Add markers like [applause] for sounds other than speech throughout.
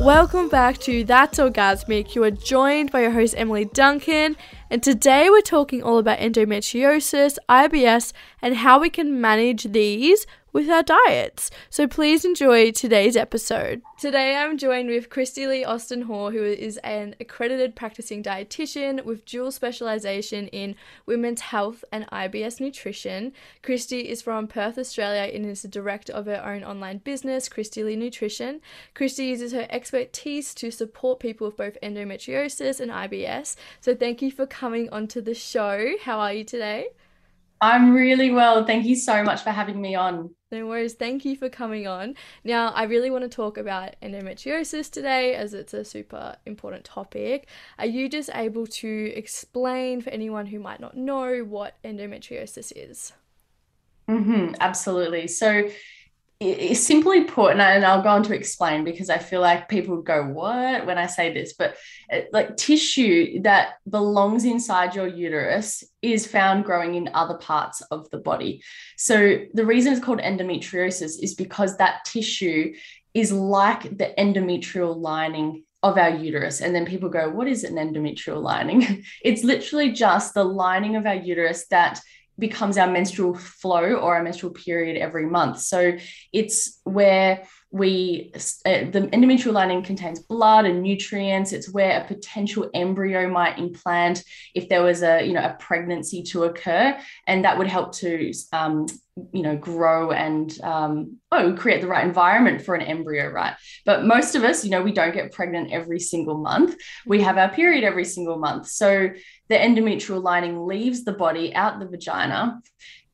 Welcome back to That's Orgasmic. You are joined by your host Emily Duncan, and today we're talking all about endometriosis, IBS, and how we can manage these with our diets. So please enjoy today's episode. Today I'm joined with Christy Lee Austin Hall, who is an accredited practicing dietitian with dual specialization in women's health and IBS nutrition. Christy is from Perth, Australia, and is the director of her own online business, Christy Lee Nutrition. Christy uses her expertise to support people with both endometriosis and IBS. So thank you for coming onto the show. How are you today? I'm really well. Thank you so much for having me on. No worries. Thank you for coming on. Now, I really want to talk about endometriosis today as it's a super important topic. Are you just able to explain for anyone who might not know what endometriosis is? Mm-hmm, absolutely. So, simply put, and, I, will go on to explain because I feel like people go, What when I say this? But uh, like tissue that belongs inside your uterus is found growing in other parts of the body. So the reason it's called endometriosis is because that tissue is like the endometrial lining of our uterus. And then people go, What is an endometrial lining? [laughs] it's literally just the lining of our uterus that becomes our menstrual flow or our menstrual period every month. So it's where we uh, the endometrial lining contains blood and nutrients. It's where a potential embryo might implant if there was a you know a pregnancy to occur. And that would help to um, you know grow and um, oh create the right environment for an embryo right? But most of us you know we don't get pregnant every single month. We have our period every single month. So the endometrial lining leaves the body out the vagina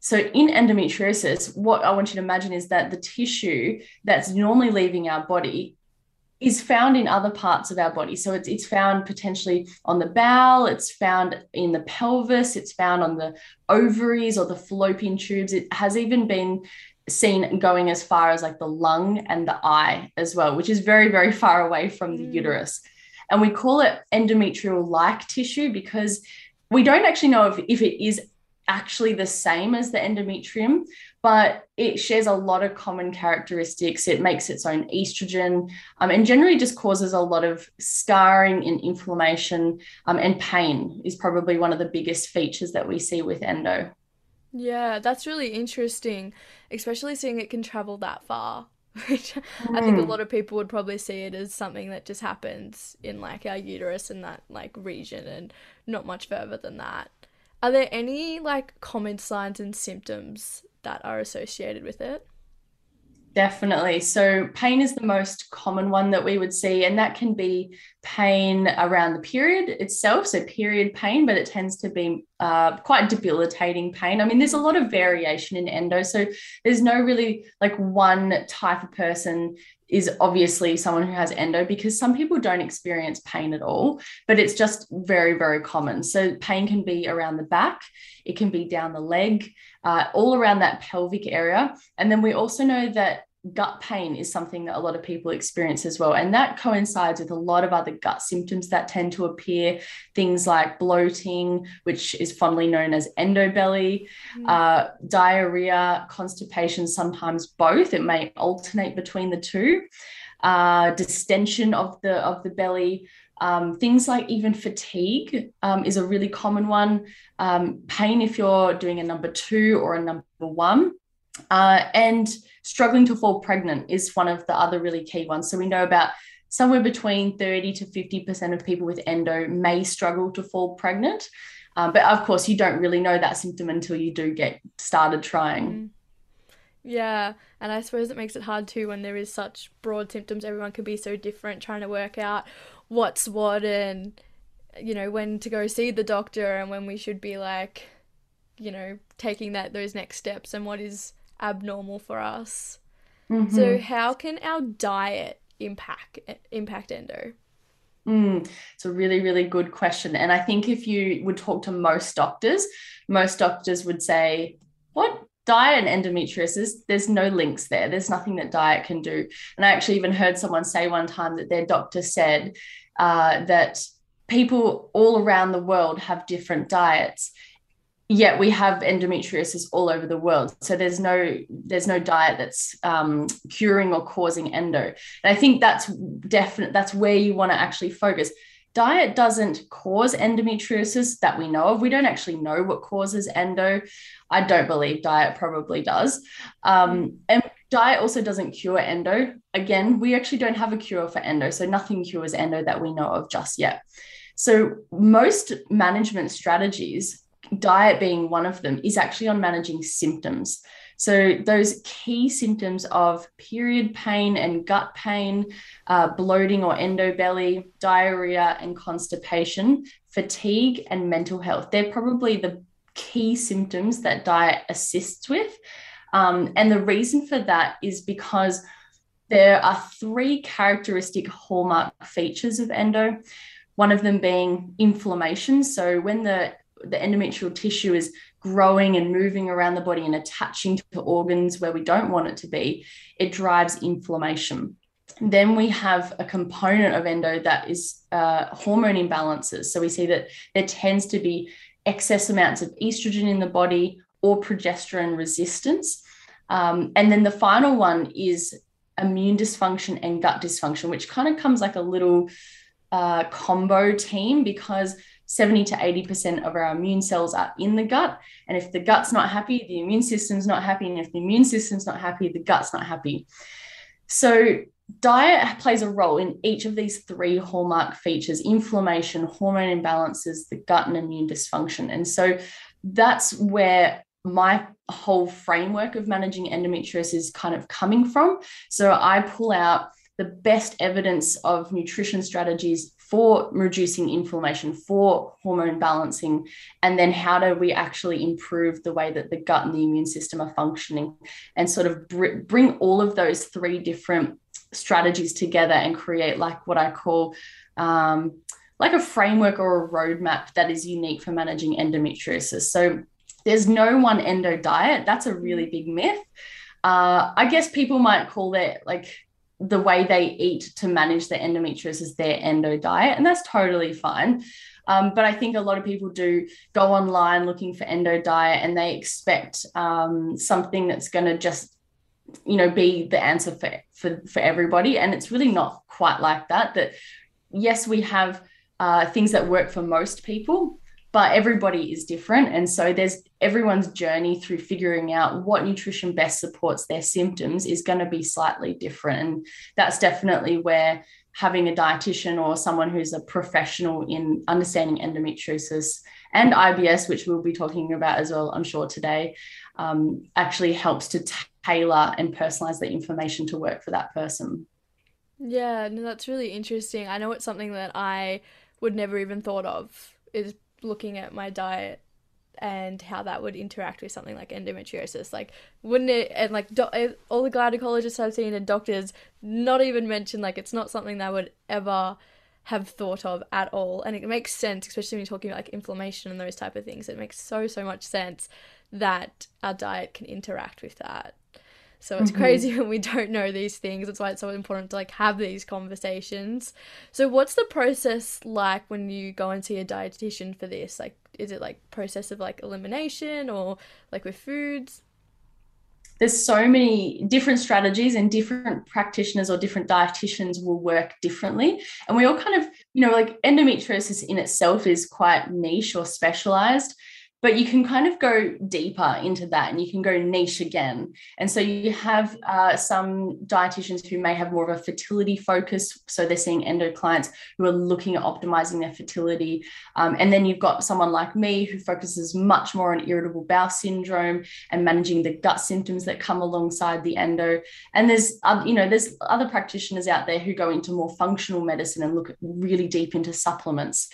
so, in endometriosis, what I want you to imagine is that the tissue that's normally leaving our body is found in other parts of our body. So, it's, it's found potentially on the bowel, it's found in the pelvis, it's found on the ovaries or the fallopian tubes. It has even been seen going as far as like the lung and the eye as well, which is very, very far away from the mm. uterus. And we call it endometrial like tissue because we don't actually know if, if it is actually the same as the endometrium, but it shares a lot of common characteristics. It makes its own estrogen um, and generally just causes a lot of scarring and inflammation um, and pain, is probably one of the biggest features that we see with endo. Yeah, that's really interesting, especially seeing it can travel that far. [laughs] Which mm. I think a hmm. lot of people would probably see it as something that just happens in like our uterus in that like region and not much further than that. Are there any like common signs and symptoms that are associated with it? Definitely. So, pain is the most common one that we would see, and that can be pain around the period itself. So, period pain, but it tends to be uh, quite debilitating pain. I mean, there's a lot of variation in endo. So, there's no really like one type of person is obviously someone who has endo because some people don't experience pain at all, but it's just very, very common. So, pain can be around the back, it can be down the leg, uh, all around that pelvic area. And then we also know that gut pain is something that a lot of people experience as well. And that coincides with a lot of other gut symptoms that tend to appear, things like bloating, which is fondly known as endobelly, mm. uh, diarrhea, constipation, sometimes both. It may alternate between the two. Uh, distension of the of the belly, um, things like even fatigue um, is a really common one. Um, pain if you're doing a number two or a number one. Uh, and struggling to fall pregnant is one of the other really key ones. So we know about somewhere between 30 to 50% of people with endo may struggle to fall pregnant. Um, but of course, you don't really know that symptom until you do get started trying. Mm. Yeah, and I suppose it makes it hard too when there is such broad symptoms. Everyone can be so different, trying to work out what's what and you know when to go see the doctor and when we should be like, you know, taking that those next steps and what is abnormal for us. Mm-hmm. So how can our diet impact impact endo? Mm, it's a really, really good question. And I think if you would talk to most doctors, most doctors would say, What? Diet and endometriosis, there's no links there. There's nothing that diet can do. And I actually even heard someone say one time that their doctor said uh, that people all around the world have different diets yet we have endometriosis all over the world. So there's no there's no diet that's um, curing or causing endo. And i think that's definite that's where you want to actually focus. Diet doesn't cause endometriosis that we know of. We don't actually know what causes endo. I don't believe diet probably does. Um, and diet also doesn't cure endo. Again we actually don't have a cure for endo so nothing cures endo that we know of just yet. So most management strategies diet being one of them, is actually on managing symptoms. So, those key symptoms of period pain and gut pain, uh, bloating or endobelly, diarrhea and constipation, fatigue, and mental health, they're probably the key symptoms that diet assists with. Um, and the reason for that is because there are three characteristic hallmark features of endo. One of them being inflammation. So, when the the endometrial tissue is growing and moving around the body and attaching to organs where we don't want it to be, it drives inflammation. Then we have a component of endo that is uh, hormone imbalances. So we see that there tends to be excess amounts of estrogen in the body or progesterone resistance. Um, and then the final one is immune dysfunction and gut dysfunction, which kind of comes like a little uh, combo team because 70 to 80% of our immune cells are in the gut. And if the gut's not happy, the immune system's not happy. And if the immune system's not happy, the gut's not happy. So, diet plays a role in each of these three hallmark features inflammation, hormone imbalances, the gut, and immune dysfunction. And so, that's where my whole framework of managing endometriosis is kind of coming from. So, I pull out the best evidence of nutrition strategies for reducing inflammation, for hormone balancing, and then how do we actually improve the way that the gut and the immune system are functioning, and sort of br- bring all of those three different strategies together and create like what I call um, like a framework or a roadmap that is unique for managing endometriosis. So there's no one endo diet. That's a really big myth. Uh, I guess people might call that like the way they eat to manage their endometriosis is their endo diet, and that's totally fine. Um, but I think a lot of people do go online looking for endo diet and they expect um, something that's going to just, you know, be the answer for, for, for everybody. And it's really not quite like that. That, yes, we have uh, things that work for most people, but everybody is different. And so there's everyone's journey through figuring out what nutrition best supports their symptoms is going to be slightly different. And that's definitely where having a dietitian or someone who's a professional in understanding endometriosis and IBS, which we'll be talking about as well, I'm sure today, um, actually helps to tailor and personalize the information to work for that person. Yeah, no, that's really interesting. I know it's something that I would never even thought of is looking at my diet and how that would interact with something like endometriosis. Like, wouldn't it, and like do, eh, all the gynecologists I've seen and doctors not even mention, like, it's not something that would ever have thought of at all. And it makes sense, especially when you're talking about like inflammation and those type of things. It makes so, so much sense that our diet can interact with that. So it's mm-hmm. crazy [laughs] when we don't know these things. That's why it's so important to like have these conversations. So what's the process like when you go and see a dietitian for this? Like is it like process of like elimination or like with foods? There's so many different strategies and different practitioners or different dietitians will work differently. And we all kind of, you know, like endometriosis in itself is quite niche or specialized but you can kind of go deeper into that and you can go niche again. And so you have uh, some dietitians who may have more of a fertility focus. So they're seeing endo clients who are looking at optimizing their fertility. Um, and then you've got someone like me who focuses much more on irritable bowel syndrome and managing the gut symptoms that come alongside the endo. And there's, uh, you know, there's other practitioners out there who go into more functional medicine and look really deep into supplements.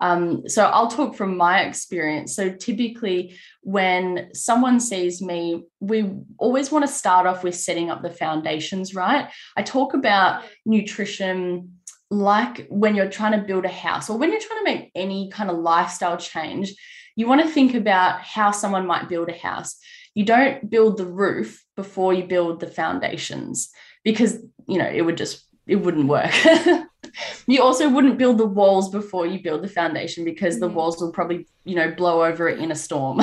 Um, so I'll talk from my experience. So typically, when someone sees me, we always want to start off with setting up the foundations, right? I talk about nutrition like when you're trying to build a house or when you're trying to make any kind of lifestyle change, you want to think about how someone might build a house. You don't build the roof before you build the foundations because, you know, it would just, it wouldn't work. [laughs] you also wouldn't build the walls before you build the foundation because the walls will probably, you know, blow over in a storm.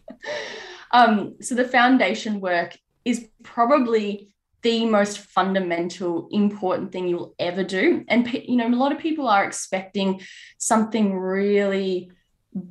[laughs] um, so the foundation work is probably the most fundamental important thing you'll ever do and you know a lot of people are expecting something really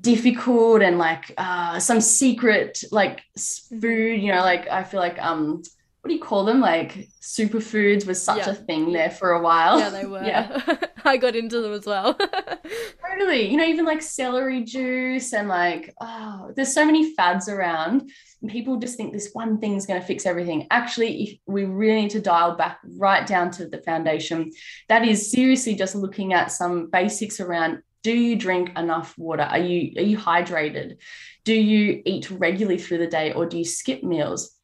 difficult and like uh, some secret like mm-hmm. food you know like i feel like um what do you call them? Like superfoods was such yeah. a thing there for a while. Yeah, they were. [laughs] yeah. [laughs] I got into them as well. [laughs] totally. You know, even like celery juice and like, oh, there's so many fads around. People just think this one thing's going to fix everything. Actually, if we really need to dial back right down to the foundation, that is seriously just looking at some basics around do you drink enough water? Are you are you hydrated? Do you eat regularly through the day or do you skip meals?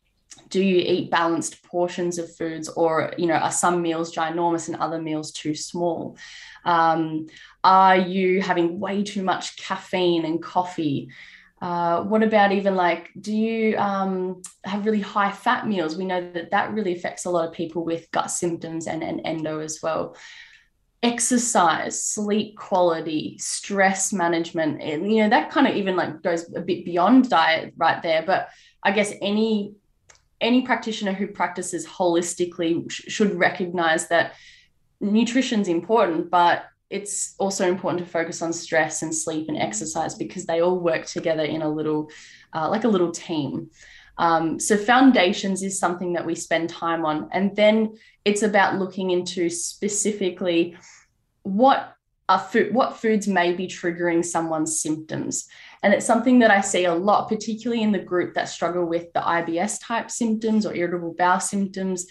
Do you eat balanced portions of foods or you know are some meals ginormous and other meals too small? Um, are you having way too much caffeine and coffee? Uh, what about even like do you um, have really high fat meals? We know that that really affects a lot of people with gut symptoms and, and endo as well. Exercise sleep quality stress management and you know that kind of even like goes a bit beyond diet right there but i guess any any practitioner who practices holistically sh- should recognize that nutrition's important, but it's also important to focus on stress and sleep and exercise because they all work together in a little, uh, like a little team. Um, so foundations is something that we spend time on, and then it's about looking into specifically what are food, what foods may be triggering someone's symptoms. And it's something that I see a lot, particularly in the group that struggle with the IBS type symptoms or irritable bowel symptoms,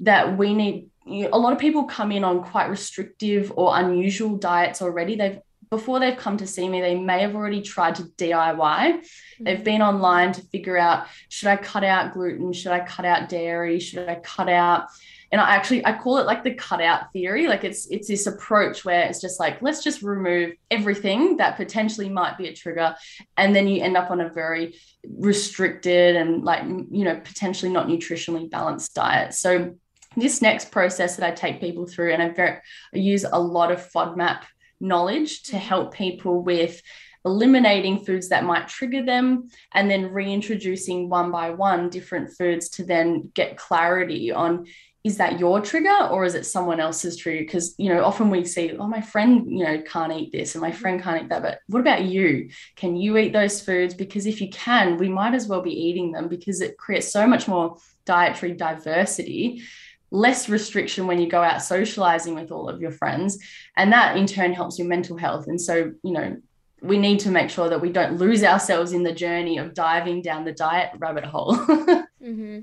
that we need. You know, a lot of people come in on quite restrictive or unusual diets already. They've before they've come to see me, they may have already tried to DIY. Mm-hmm. They've been online to figure out should I cut out gluten? Should I cut out dairy? Should I cut out and I actually I call it like the cutout theory. Like it's it's this approach where it's just like let's just remove everything that potentially might be a trigger, and then you end up on a very restricted and like you know potentially not nutritionally balanced diet. So this next process that I take people through, and I very I use a lot of FODMAP knowledge to help people with eliminating foods that might trigger them and then reintroducing one by one different foods to then get clarity on is that your trigger or is it someone else's trigger? Because, you know, often we see, oh, my friend, you know, can't eat this and my friend can't eat that. But what about you? Can you eat those foods? Because if you can, we might as well be eating them because it creates so much more dietary diversity, less restriction when you go out socializing with all of your friends. And that in turn helps your mental health. And so, you know, we need to make sure that we don't lose ourselves in the journey of diving down the diet rabbit hole. [laughs] mm-hmm.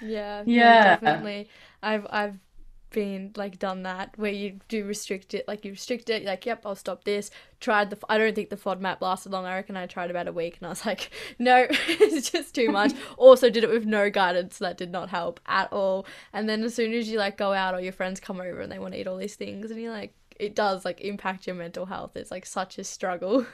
Yeah. Yeah. definitely. I've I've been like done that where you do restrict it like you restrict it like yep i'll stop this tried the i don't think the fodmap lasted long i reckon i tried about a week and i was like [laughs] no [laughs] it's just too much [laughs] also did it with no guidance that did not help at all and then as soon as you like go out or your friends come over and they want to eat all these things and you're like it does like impact your mental health it's like such a struggle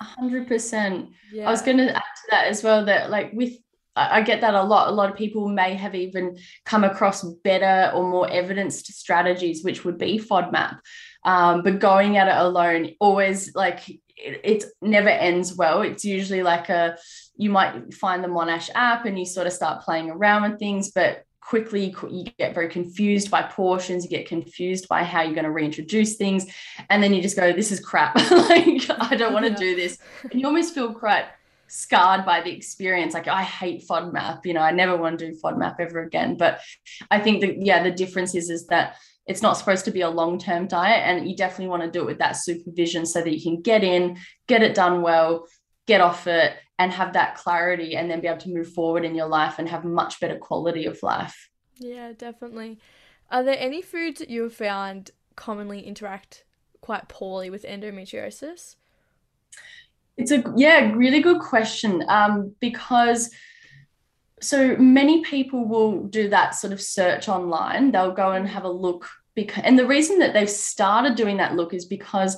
100% yeah. i was going to add to that as well that like with I get that a lot. A lot of people may have even come across better or more evidenced strategies, which would be FODMAP. Um, but going at it alone always like it, it, never ends well. It's usually like a you might find the Monash app and you sort of start playing around with things, but quickly you get very confused by portions you get confused by how you're going to reintroduce things and then you just go this is crap [laughs] like i don't want to yeah. do this and you almost feel quite scarred by the experience. Like I hate FODMAP, you know, I never want to do FODMAP ever again. But I think that yeah, the difference is is that it's not supposed to be a long-term diet and you definitely want to do it with that supervision so that you can get in, get it done well, get off it and have that clarity and then be able to move forward in your life and have much better quality of life. Yeah, definitely. Are there any foods that you have found commonly interact quite poorly with endometriosis? It's a yeah, really good question. Um, because so many people will do that sort of search online. They'll go and have a look because and the reason that they've started doing that look is because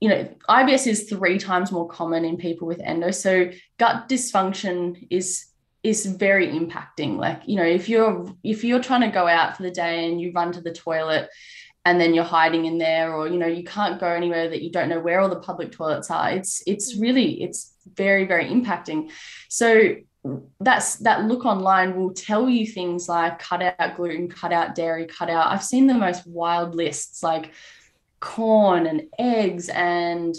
you know IBS is three times more common in people with endo. So gut dysfunction is is very impacting. Like, you know, if you're if you're trying to go out for the day and you run to the toilet and then you're hiding in there or you know you can't go anywhere that you don't know where all the public toilets are. It's it's really it's very very impacting. So that's that look online will tell you things like cut out gluten cut out dairy cut out i've seen the most wild lists like corn and eggs and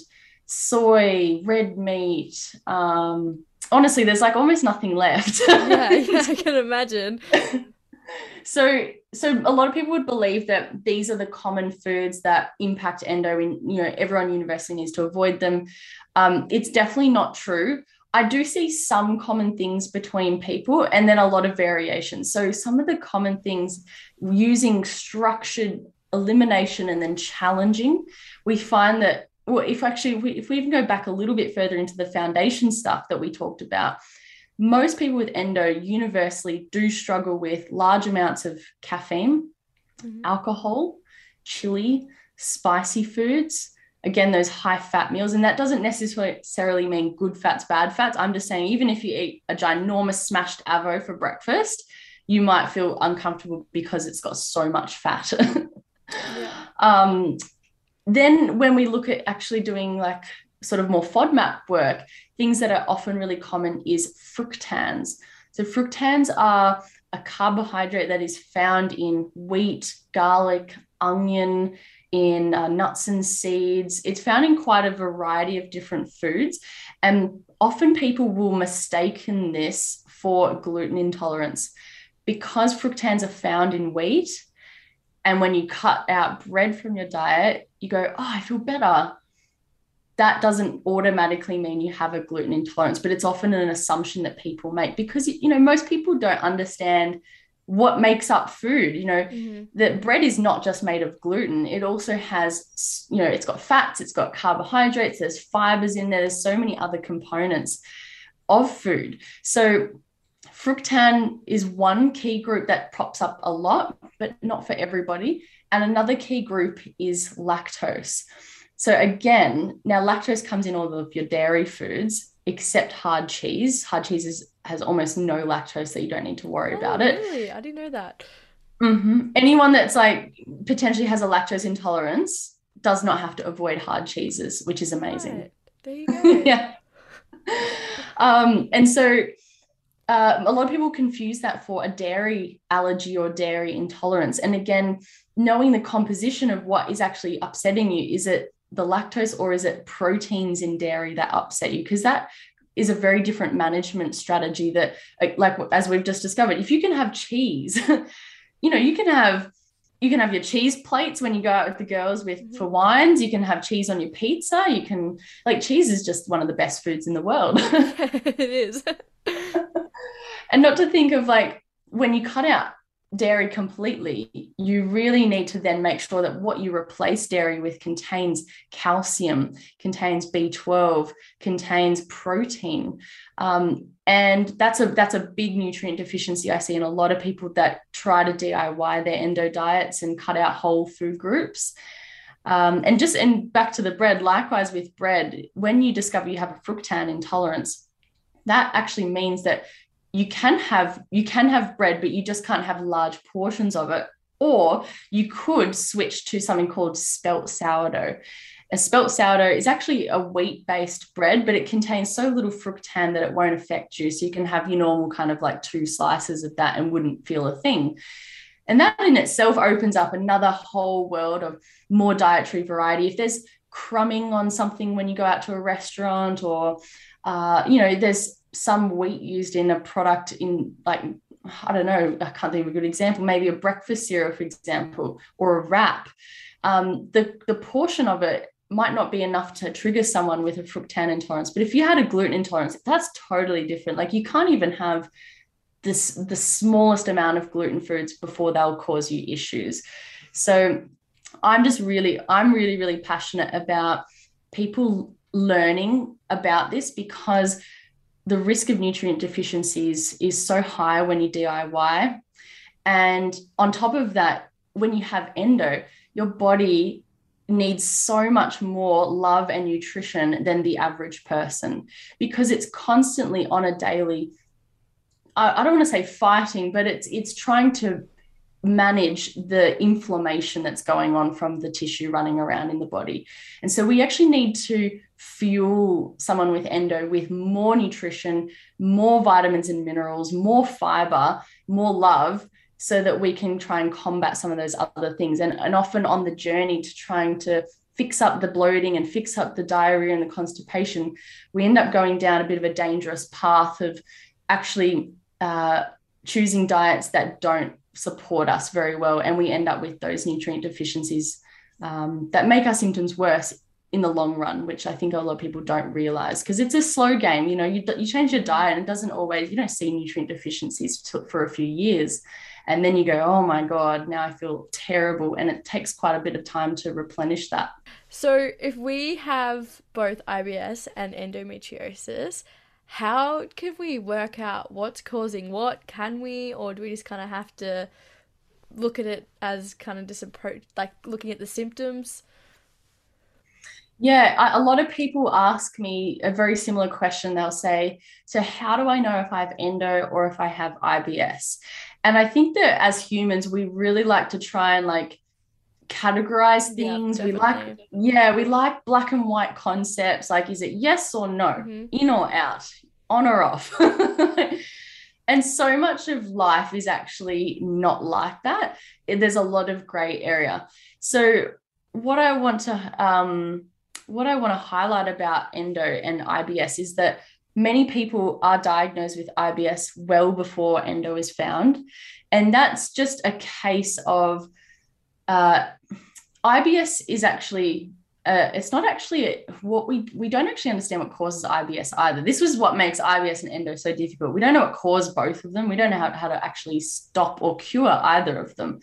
soy red meat um honestly there's like almost nothing left. Yeah, [laughs] yeah i can imagine [laughs] so so a lot of people would believe that these are the common foods that impact endo and you know everyone universally needs to avoid them. Um, it's definitely not true. I do see some common things between people and then a lot of variations so some of the common things using structured elimination and then challenging we find that well if actually we, if we even go back a little bit further into the foundation stuff that we talked about most people with endo universally do struggle with large amounts of caffeine, mm-hmm. alcohol, chili, spicy foods. Again, those high fat meals. And that doesn't necessarily mean good fats, bad fats. I'm just saying, even if you eat a ginormous smashed avo for breakfast, you might feel uncomfortable because it's got so much fat. [laughs] yeah. um, then, when we look at actually doing like sort of more FODMAP work, things that are often really common is fructans. So fructans are a carbohydrate that is found in wheat, garlic, onion, in uh, nuts and seeds. It's found in quite a variety of different foods. And often people will mistaken this for gluten intolerance because fructans are found in wheat. And when you cut out bread from your diet, you go, Oh, I feel better that doesn't automatically mean you have a gluten intolerance, but it's often an assumption that people make because you know most people don't understand what makes up food. You know, mm-hmm. that bread is not just made of gluten; it also has you know it's got fats, it's got carbohydrates, there's fibers in there, there's so many other components of food. So fructan is one key group that props up a lot, but not for everybody. And another key group is lactose. So again, now lactose comes in all of your dairy foods except hard cheese. Hard cheese is, has almost no lactose, so you don't need to worry oh, about it. Really, I didn't know that. Mm-hmm. Anyone that's like potentially has a lactose intolerance does not have to avoid hard cheeses, which is amazing. Right. There you [laughs] go. yeah. Um, and so uh, a lot of people confuse that for a dairy allergy or dairy intolerance. And again, knowing the composition of what is actually upsetting you is it the lactose or is it proteins in dairy that upset you? Because that is a very different management strategy that like as we've just discovered if you can have cheese [laughs] you know you can have you can have your cheese plates when you go out with the girls with mm-hmm. for wines you can have cheese on your pizza you can like cheese is just one of the best foods in the world [laughs] it is [laughs] and not to think of like when you cut out dairy completely, you really need to then make sure that what you replace dairy with contains calcium, contains B12, contains protein. Um, and that's a that's a big nutrient deficiency I see in a lot of people that try to DIY their endo diets and cut out whole food groups. Um, and just and back to the bread, likewise with bread, when you discover you have a fructan intolerance, that actually means that you can have you can have bread but you just can't have large portions of it. Or you could switch to something called spelt sourdough. A spelt sourdough is actually a wheat based bread but it contains so little fructan that it won't affect you. So you can have your normal kind of like two slices of that and wouldn't feel a thing. And that in itself opens up another whole world of more dietary variety. If there's crumbing on something when you go out to a restaurant or uh, you know there's some wheat used in a product in like I don't know, I can't think of a good example, maybe a breakfast cereal, for example, or a wrap. Um, the, the portion of it might not be enough to trigger someone with a fructan intolerance. But if you had a gluten intolerance, that's totally different. Like you can't even have this the smallest amount of gluten foods before they'll cause you issues. So I'm just really, I'm really, really passionate about people learning about this because the risk of nutrient deficiencies is so high when you DIY. And on top of that, when you have endo, your body needs so much more love and nutrition than the average person because it's constantly on a daily I, don't want to say fighting but it's it's trying to manage the inflammation that's going on from the tissue running around in the body. And so we actually need to fuel someone with endo with more nutrition, more vitamins and minerals, more fiber, more love so that we can try and combat some of those other things. And, and often on the journey to trying to fix up the bloating and fix up the diarrhea and the constipation, we end up going down a bit of a dangerous path of actually uh, choosing diets that don't support us very well. And we end up with those nutrient deficiencies um, that make our symptoms worse in the long run, which I think a lot of people don't realize because it's a slow game. You know, you, you change your diet and it doesn't always, you don't see nutrient deficiencies to, for a few years. And then you go, oh my God, now I feel terrible. And it takes quite a bit of time to replenish that. So, if we have both IBS and endometriosis, how can we work out what's causing what? Can we, or do we just kind of have to look at it as kind of just approach, like looking at the symptoms? Yeah, a lot of people ask me a very similar question. They'll say, So, how do I know if I have endo or if I have IBS? And I think that as humans, we really like to try and like categorize things. Yeah, we like, yeah, we like black and white concepts. Like, is it yes or no, mm-hmm. in or out, on or off? [laughs] and so much of life is actually not like that. There's a lot of gray area. So, what I want to um, what I want to highlight about endo and IBS is that many people are diagnosed with IBS well before endo is found. And that's just a case of uh, IBS is actually. Uh, it's not actually a, what we we don't actually understand what causes IBS either. This was what makes IBS and endo so difficult. We don't know what caused both of them. We don't know how, how to actually stop or cure either of them.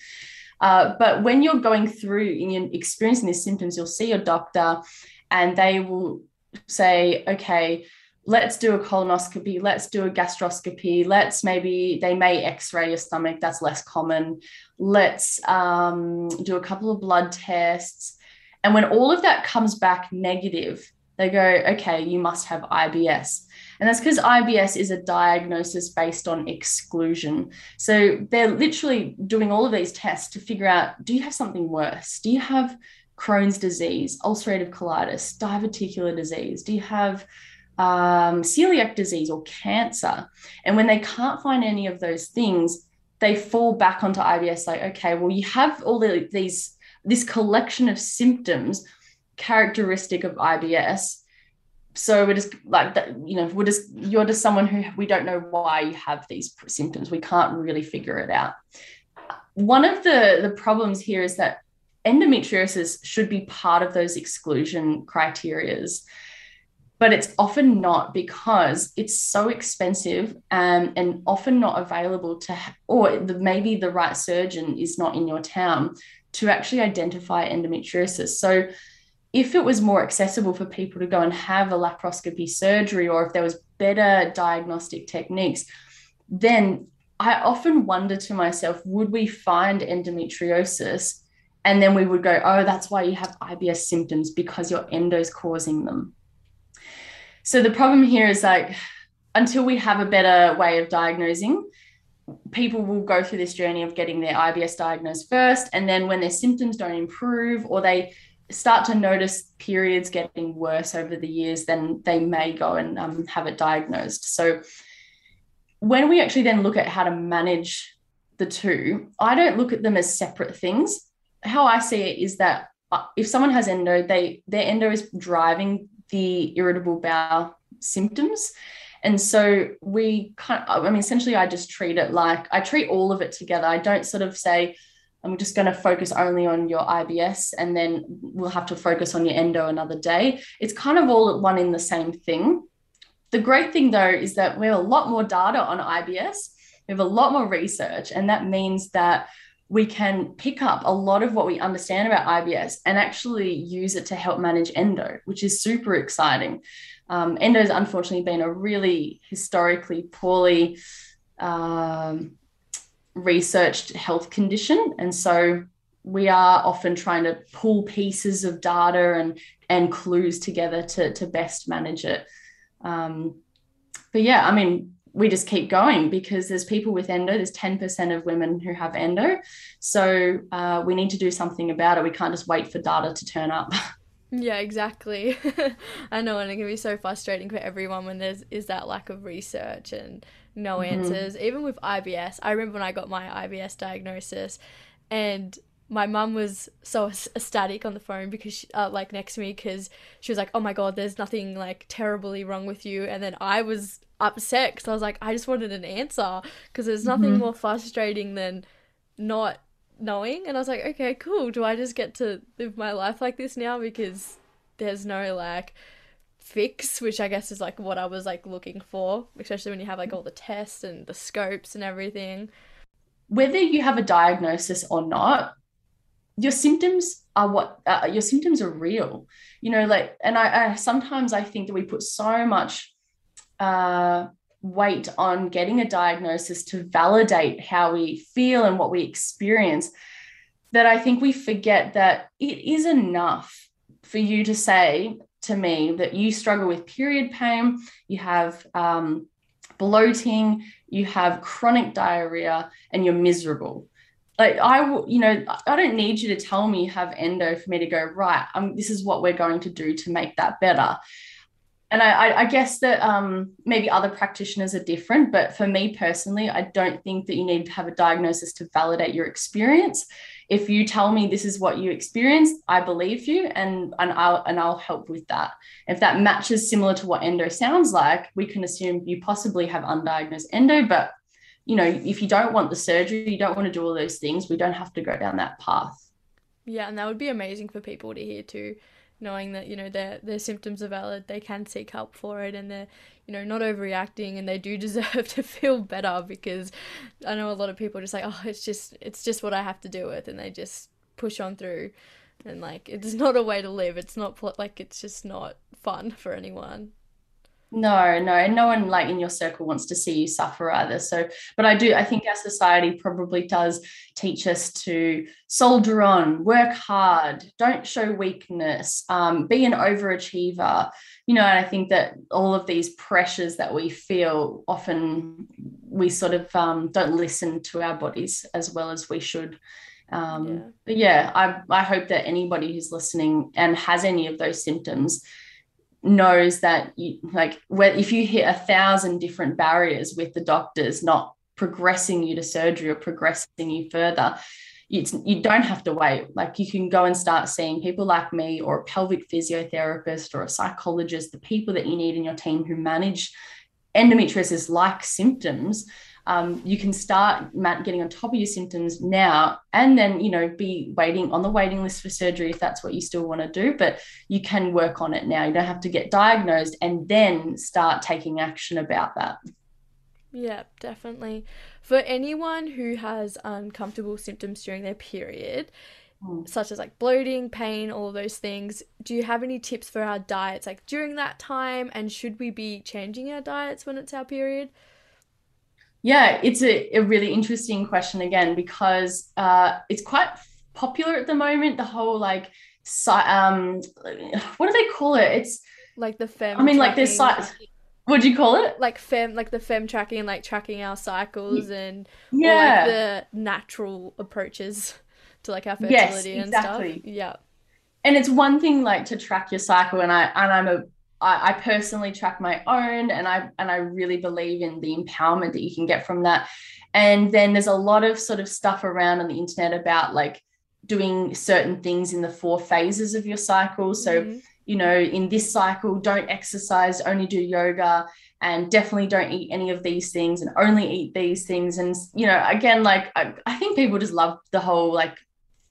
Uh, but when you're going through and you're experiencing these symptoms, you'll see your doctor and they will say, okay, let's do a colonoscopy, let's do a gastroscopy, let's maybe they may x ray your stomach, that's less common. Let's um, do a couple of blood tests. And when all of that comes back negative, they go, okay, you must have IBS. And that's because IBS is a diagnosis based on exclusion. So they're literally doing all of these tests to figure out do you have something worse? Do you have Crohn's disease, ulcerative colitis, diverticular disease? Do you have um, celiac disease or cancer? And when they can't find any of those things, they fall back onto IBS like, okay, well, you have all the, these, this collection of symptoms characteristic of IBS. So we're just like that, you know, we're just, you're just someone who we don't know why you have these symptoms. We can't really figure it out. One of the, the problems here is that endometriosis should be part of those exclusion criterias but it's often not because it's so expensive um, and often not available to or the, maybe the right surgeon is not in your town to actually identify endometriosis so if it was more accessible for people to go and have a laparoscopy surgery or if there was better diagnostic techniques then i often wonder to myself would we find endometriosis and then we would go, oh, that's why you have IBS symptoms because your endo's causing them. So the problem here is like, until we have a better way of diagnosing, people will go through this journey of getting their IBS diagnosed first. And then when their symptoms don't improve or they start to notice periods getting worse over the years, then they may go and um, have it diagnosed. So when we actually then look at how to manage the two, I don't look at them as separate things how I see it is that uh, if someone has endo, they their endo is driving the irritable bowel symptoms. And so we kind of, I mean, essentially, I just treat it like I treat all of it together. I don't sort of say, I'm just going to focus only on your IBS and then we'll have to focus on your endo another day. It's kind of all one in the same thing. The great thing, though, is that we have a lot more data on IBS, we have a lot more research, and that means that we can pick up a lot of what we understand about IBS and actually use it to help manage endo, which is super exciting. Um, endo has unfortunately been a really historically poorly um, researched health condition. And so we are often trying to pull pieces of data and, and clues together to, to best manage it. Um, but yeah, I mean, we just keep going because there's people with endo there's 10% of women who have endo. So uh, we need to do something about it. We can't just wait for data to turn up. [laughs] Yeah exactly. [laughs] I know and it can be so frustrating for everyone when there's is that lack of research and no mm-hmm. answers. Even with ibs i remember when i got my ibs diagnosis and my mum was so ecstatic on the phone because she, uh, like next to me because she was like oh my god there's nothing like terribly wrong with you. And then i was upset because i was like i just wanted an answer because there's nothing mm-hmm. more frustrating than not knowing. And i was like okay cool. Do i just get to live my life like this now? Because there's no like fix which i guess is like what i was like looking for especially when you have like all the tests and the scopes and everything. Whether you have a diagnosis or not your symptoms are what uh, your symptoms are real. You know like and I, I, sometimes i think that we put so much uh, weight on getting a diagnosis to validate how we feel and what we experience that i think we forget that it is enough for you to say to me that you struggle with period pain you have um, bloating you have chronic diarrhea and you're miserable like I you know, I don't need you to tell me you have endo for me to go right. Um, this is what we're going to do to make that better. And I, I guess that um, maybe other practitioners are different, but for me personally, I don't think that you need to have a diagnosis to validate your experience. If you tell me this is what you experienced, I believe you, and and I'll and I'll help with that. If that matches similar to what endo sounds like, we can assume you possibly have undiagnosed endo, but you know, if you don't want the surgery, you don't want to do all those things, we don't have to go down that path. Yeah, and that would be amazing for people to hear too, knowing that, you know, their their symptoms are valid, they can seek help for it and they're, you know, not overreacting and they do [laughs] deserve to feel better because I know a lot of people just like, Oh, it's just it's just what I have to deal with and they just push on through and like it's not a way to live. It's not like it's just not fun [laughs] for anyone. No, no, no one like in your circle wants to see you suffer either. So, but I do, I think our society probably does teach us to soldier on, work hard, don't show weakness, um, be an overachiever. You know, and I think that all of these pressures that we feel often we sort of um, don't listen to our bodies as well as we should. Um, yeah. But yeah, I, I hope that anybody who's listening and has any of those symptoms knows that you like where if you hit a thousand different barriers with the doctors not progressing you to surgery or progressing you further it's, you don't have to wait. Like you can go and start seeing people like me or a pelvic physiotherapist or a psychologist the people that you need in your team who manage endometriosis like symptoms um, you can start getting on top of your symptoms now and then you know be waiting on the waiting list for surgery if that's what you still want to do but you can work on it now. You don't have to get diagnosed and then start taking action about that. Yeah definitely. For anyone who has uncomfortable symptoms during their period mm. such as like bloating pain all of those things do you have any tips for our diets like during that time and should we be changing our diets when it's our period yeah, it's a, a really interesting question again because uh, it's quite popular at the moment. The whole like, um, what do they call it? It's like the fem. I mean, like this site. What do you call it? Like fem, like the fem tracking, like tracking our cycles and yeah, like the natural approaches to like our fertility yes, exactly. and stuff. Yeah. And it's one thing like to track your cycle, and I and I'm a I, I personally track my own and I and I really believe in the empowerment that you can get from that. And then there's a lot of sort of stuff around on the internet about like doing certain things in the four phases of your cycle. So, mm-hmm. you know, in this cycle, don't exercise, only do yoga, and definitely don't eat any of these things and only eat these things. And, you know, again, like I, I think people just love the whole like,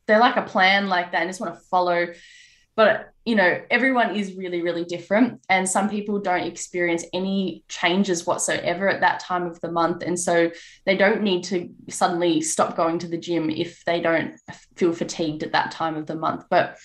they're like a plan like that and just want to follow. But you know, everyone is really, really different. And some people don't experience any changes whatsoever at that time of the month. And so they don't need to suddenly stop going to the gym if they don't feel fatigued at that time of the month. But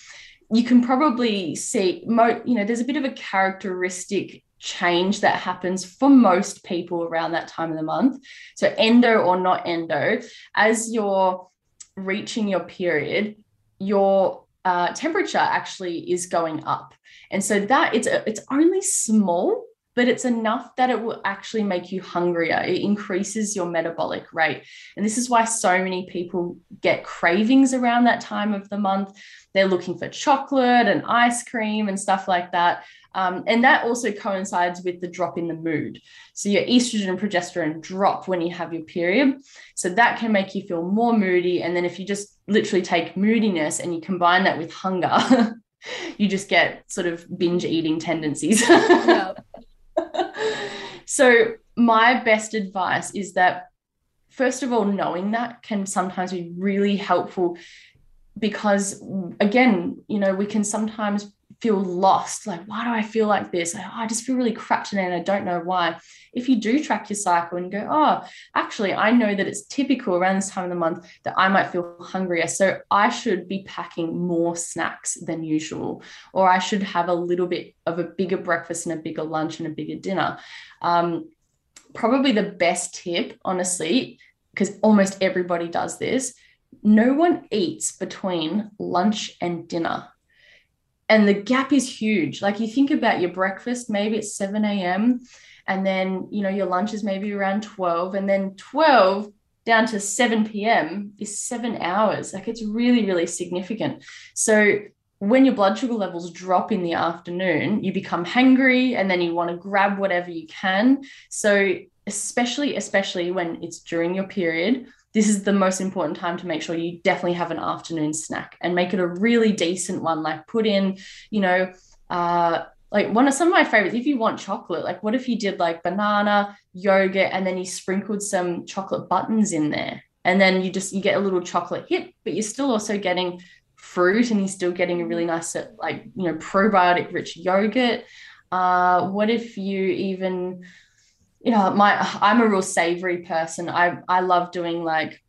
you can probably see, mo- you know, there's a bit of a characteristic change that happens for most people around that time of the month. So, endo or not endo, as you're reaching your period, your uh, temperature actually is going up. And so that it's it's only small, but it's enough that it will actually make you hungrier. It increases your metabolic rate. And this is why so many people get cravings around that time of the month. They're looking for chocolate and ice cream and stuff like that. Um, and that also coincides with the drop in the mood. So your estrogen and progesterone drop when you have your period. So that can make you feel more moody. And then if you just literally take moodiness and you combine that with hunger, [laughs] you just get sort of binge eating tendencies. [laughs] so my best advice is that first of all knowing that can sometimes be really helpful because again you know we can sometimes feel lost. Like why do i feel like this? Oh, i just feel really crap today and i don't know why. If you do track your cycle and go oh actually i know that it's typical around this time of the month that i might feel hungrier so i should be packing more snacks than usual or i should have a little bit of a bigger breakfast and a bigger lunch and a bigger dinner. Um, probably the best tip honestly because almost everybody does this no one eats between lunch and dinner and the gap is huge. Like you think about your breakfast, maybe it's 7 a.m. And then, you know, your lunch is maybe around 12. And then 12 down to 7 p.m. is seven hours. Like it's really, really significant. So when your blood sugar levels drop in the afternoon, you become hungry and then you want to grab whatever you can. So especially, especially when it's during your period, this is the most important time to make sure you definitely have an afternoon snack and make it a really decent one. Like put in, you know, uh, like one of some of my favorites, if you want chocolate, like what if you did like banana, yogurt, and then you sprinkled some chocolate buttons in there? And then you just you get a little chocolate hit, but you're still also getting fruit and you're still getting a really nice like you know probiotic rich yogurt. Uh, what if you even you know, my I'm a real savory person. I I love doing like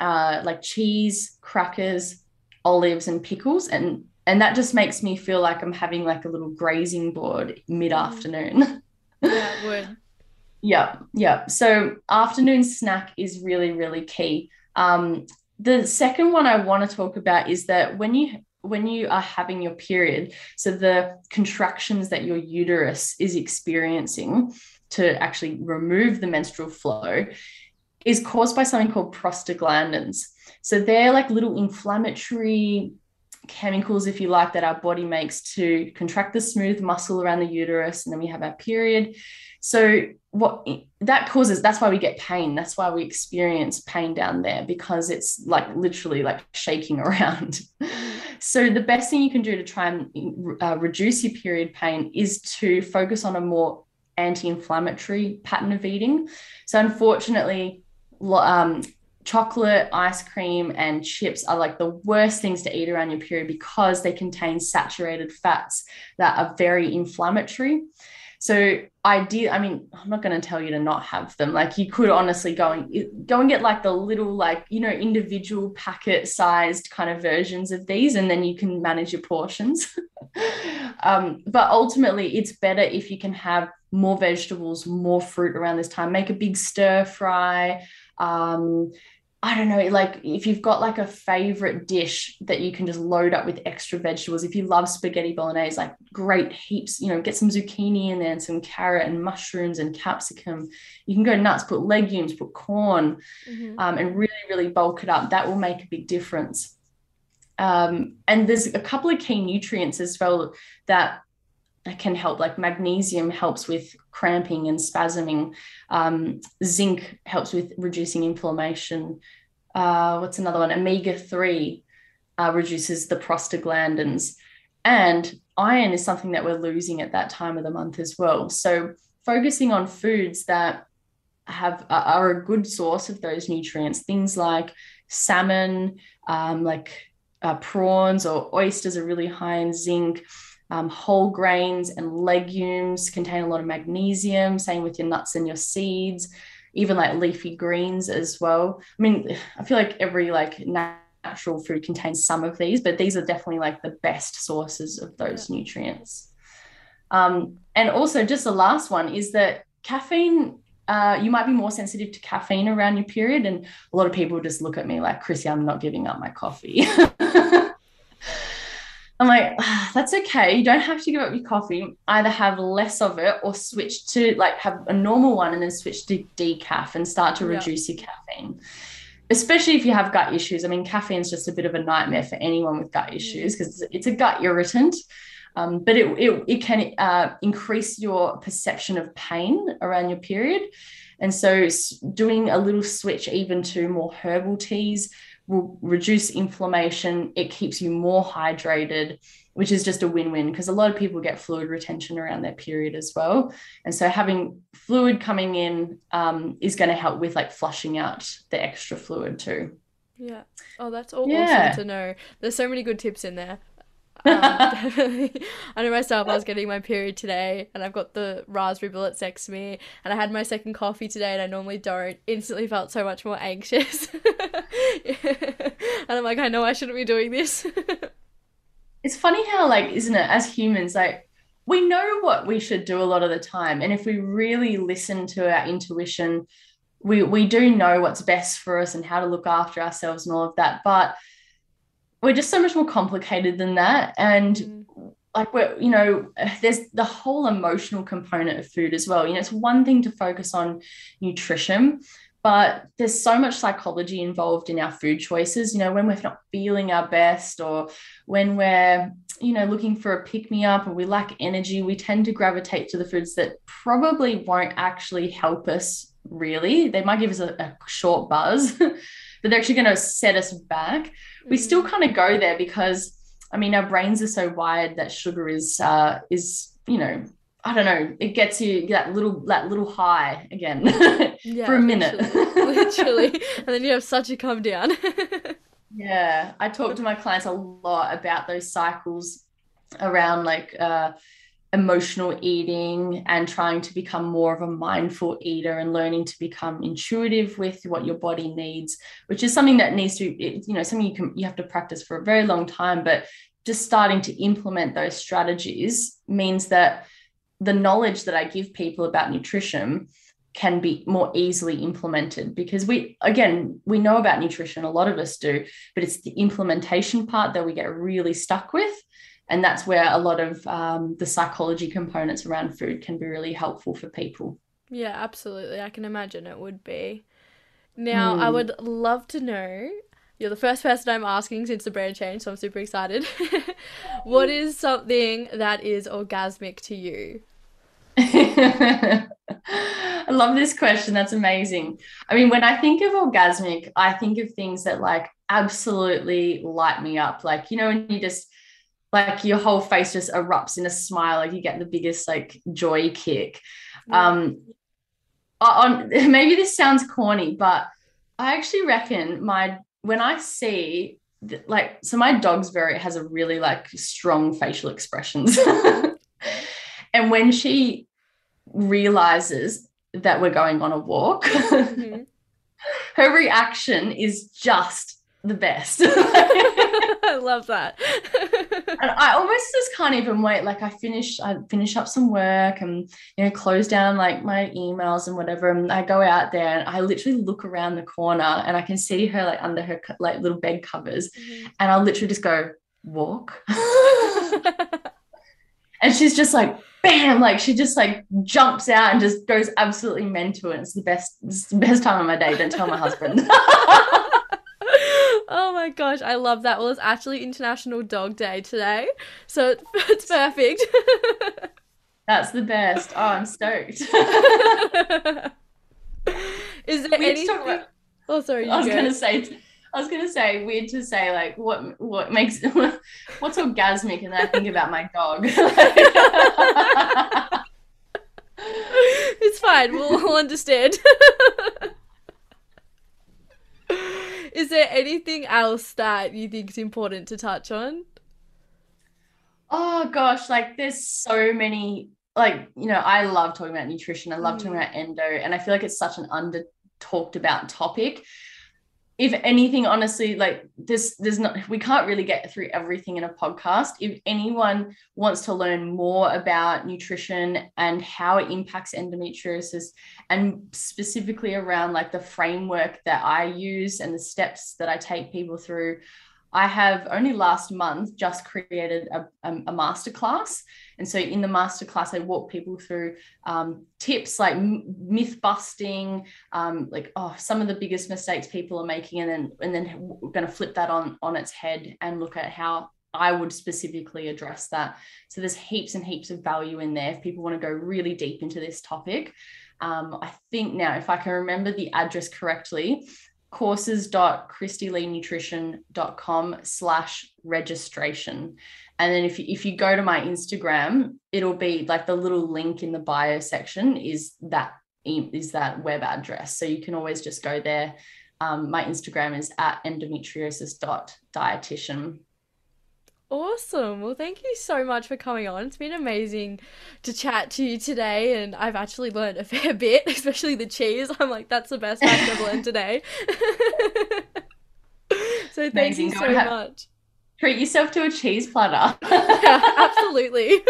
uh like cheese, crackers, olives, and pickles, and and that just makes me feel like I'm having like a little grazing board mid afternoon. yeah, it would. [laughs] yeah, yeah. So afternoon snack is really really key. Um, the second one I want to talk about is that when you when you are having your period, so the contractions that your uterus is experiencing, to actually remove the menstrual flow is caused by something called prostaglandins. So they're like little inflammatory chemicals, if you like, that our body makes to contract the smooth muscle around the uterus. And then we have our period. So what that causes, that's why we get pain. That's why we experience pain down there because it's like literally like shaking [laughs] around. so the best thing you can do to try and uh, reduce your period pain is to focus on a more anti-inflammatory pattern of eating. So unfortunately, um, chocolate, ice cream, and chips are like the worst things to eat around your period because they contain saturated fats that are very inflammatory. So I did. I mean, I'm not going to tell you to not have them. Like you could honestly go and go and get like the little, like, you know, individual packet sized kind of versions of these, and then you can manage your portions. [laughs] um, but ultimately, it's better if you can have more vegetables, more fruit around this time. Make a big stir fry. Um, I don't know, like if you've got like a favorite dish that you can just load up with extra vegetables. If you love spaghetti bolognese, like great heaps, you know, get some zucchini in there and some carrot and mushrooms and capsicum. You can go nuts, put legumes, put corn, mm-hmm. um, and really, really bulk it up. That will make a big difference. Um, and there's a couple of key nutrients as well that can help like magnesium helps with cramping and spasming um, zinc helps with reducing inflammation. Uh, what's another one? Omega-3 uh, reduces the prostaglandins. And iron is something that we're losing at that time of the month as well. So focusing on foods that have are a good source of those nutrients things like salmon um, like uh, prawns or oysters are really high in zinc um, whole grains and legumes contain a lot of magnesium, same with your nuts and your seeds, even like leafy greens as well. I mean, [sighs] I feel like every like natural food contains some of these, but these are definitely like the best sources of those yeah. nutrients. Um, and also, just the last one is that caffeine uh, you might be more sensitive to caffeine around your period. And a lot of people just look at me like, Chrissy, I'm not giving up my coffee. [laughs] I'm like, ah, that's okay. You don't have to give up your coffee. Either have less of it or switch to like have a normal one and then switch to decaf and start to reduce yeah. your caffeine. Especially if you have gut issues. I mean, caffeine is just a bit of a nightmare for anyone with gut issues because it's a gut irritant. Um, but it, it, it can uh, increase your perception of pain around your period. And so, doing a little switch even to more herbal teas will reduce inflammation. It keeps you more hydrated, which is just a win win because a lot of people get fluid retention around their period as well. And so, having fluid coming in um, is going to help with like flushing out the extra fluid too. Yeah. Oh, that's all yeah. awesome to know. There's so many good tips in there. Um, [laughs] I know myself, I was getting my period today and I've got the raspberry bullets next to me and I had my second coffee today and I normally don't. Instantly felt so much more anxious. [laughs] [laughs] and I'm like, I know I shouldn't be doing this. [laughs] it's funny how, like, isn't it, as humans, like, we know what we should do a lot of the time. And if we really listen to our intuition, we, we do know what's best for us and how to look after ourselves and all of that. But we're just so much more complicated than that. And mm. like we're, you know, there's the whole emotional component of food as well. You know, it's one thing to focus on nutrition, but there's so much psychology involved in our food choices. You know, when we're not feeling our best or when we're, you know, looking for a pick me up or we lack energy, we tend to gravitate to the foods that probably won't actually help us really. They might give us a, a short buzz, [laughs] but they're actually going to set us back we still kind of go there because I mean our brains are so wired that sugar is uh, is you know I don't know it gets you that little that little high again [laughs] yeah, for a minute. literally, literally. And then you have such a come down. [laughs] Yeah I talk to my clients a lot about those cycles around like uh, emotional eating and trying to become more of a mindful eater and learning to become intuitive with what your body needs which is something that needs to you know something you can you have to practice for a very long time. But just starting to implement those strategies means that the knowledge that I give people about nutrition can be more easily implemented because we again we know about nutrition a lot of us do but it's the implementation part that we get really stuck with. And that's where a lot of um, the psychology components around food can be really helpful for people. Yeah absolutely. I can imagine it would be. Now mm. i hmm. would love to know you're the first person i'm asking since the brand change so i'm super excited. [laughs] What is something that is orgasmic to you [laughs] I love this question. That's amazing. I mean, when I think of orgasmic, I think of things that like absolutely light me up. Like, you know, when you just like your whole face just erupts in a smile like you get the biggest like joy kick yeah. um on [laughs] maybe this sounds corny but i actually reckon my when i see like so my dog's very has a really like strong facial expressions [laughs] and when she realizes that we're going on a walk mm-hmm. [laughs] her reaction is just the best [laughs] [laughs] I love that. and I almost just can't even wait. Like I finish, I finish up some work and you know close down like my emails and whatever. And I go out there and I literally look around the corner and I can see her like under her like little bed covers, mm-hmm. and I'll literally just go walk. and she's just like bam like she just like jumps out and just goes absolutely mental and it's the best it's the best time of my day don't tell my husband [laughs] oh my gosh, I love that. Well, it's actually International Dog Day today, so [laughs] it's perfect. That's the best. Oh, I'm stoked. [laughs] Is there anything? About... Oh, sorry. I was go. gonna say. I was gonna say weird to say like what what makes [laughs] what's orgasmic, and I think about my dog. [laughs] it's fine. We'll, we'll understand. [laughs] Is there anything else that you think is important to touch on? Oh gosh, like there's so many like you know I love talking about nutrition I love mm. talking about endo and I feel like it's such an under talked about topic if anything honestly like this there's not we can't really get through everything in a podcast if anyone wants to learn more about nutrition and how it impacts endometriosis and specifically around like the framework that i use and the steps that i take people through I have only last month just created a, a, a masterclass. And so in the masterclass, I walk people through um, tips like myth busting, um, like oh, some of the biggest mistakes people are making, and then and then we're going to flip that on on its head and look at how I would specifically address that. So there's heaps and heaps of value in there if people want to go really deep into this topic. Um, I think now, if I can remember the address correctly, courses.christyleenutrition.com slash registration. And then if you, if you go to my Instagram, it'll be like the little link in the bio section is that is that web address. So you can always just go there. Um, my Instagram is at endometriosis.dietitian. Awesome. Well, thank you so much for coming on. It's been amazing to chat to you today, and I've actually learned a [laughs] fair bit, especially the cheese. I'm like, that's the best I've ever learned today. [laughs] so thank amazing. you so have, much. Treat yourself to a cheese platter. [laughs] yeah, absolutely.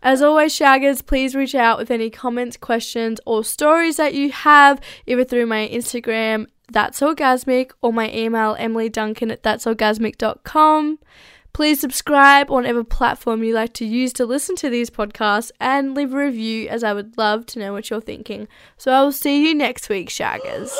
As always, Shaggers, please reach out with any comments, questions, or stories that you have, either through my Instagram that's Orgasmic or my email Emily Duncan at that'sorgasmic.com. Please subscribe on whatever platform you like to use to listen to these podcasts and leave a review as I would love to know what you're thinking. So I will see you next week, Shaggers.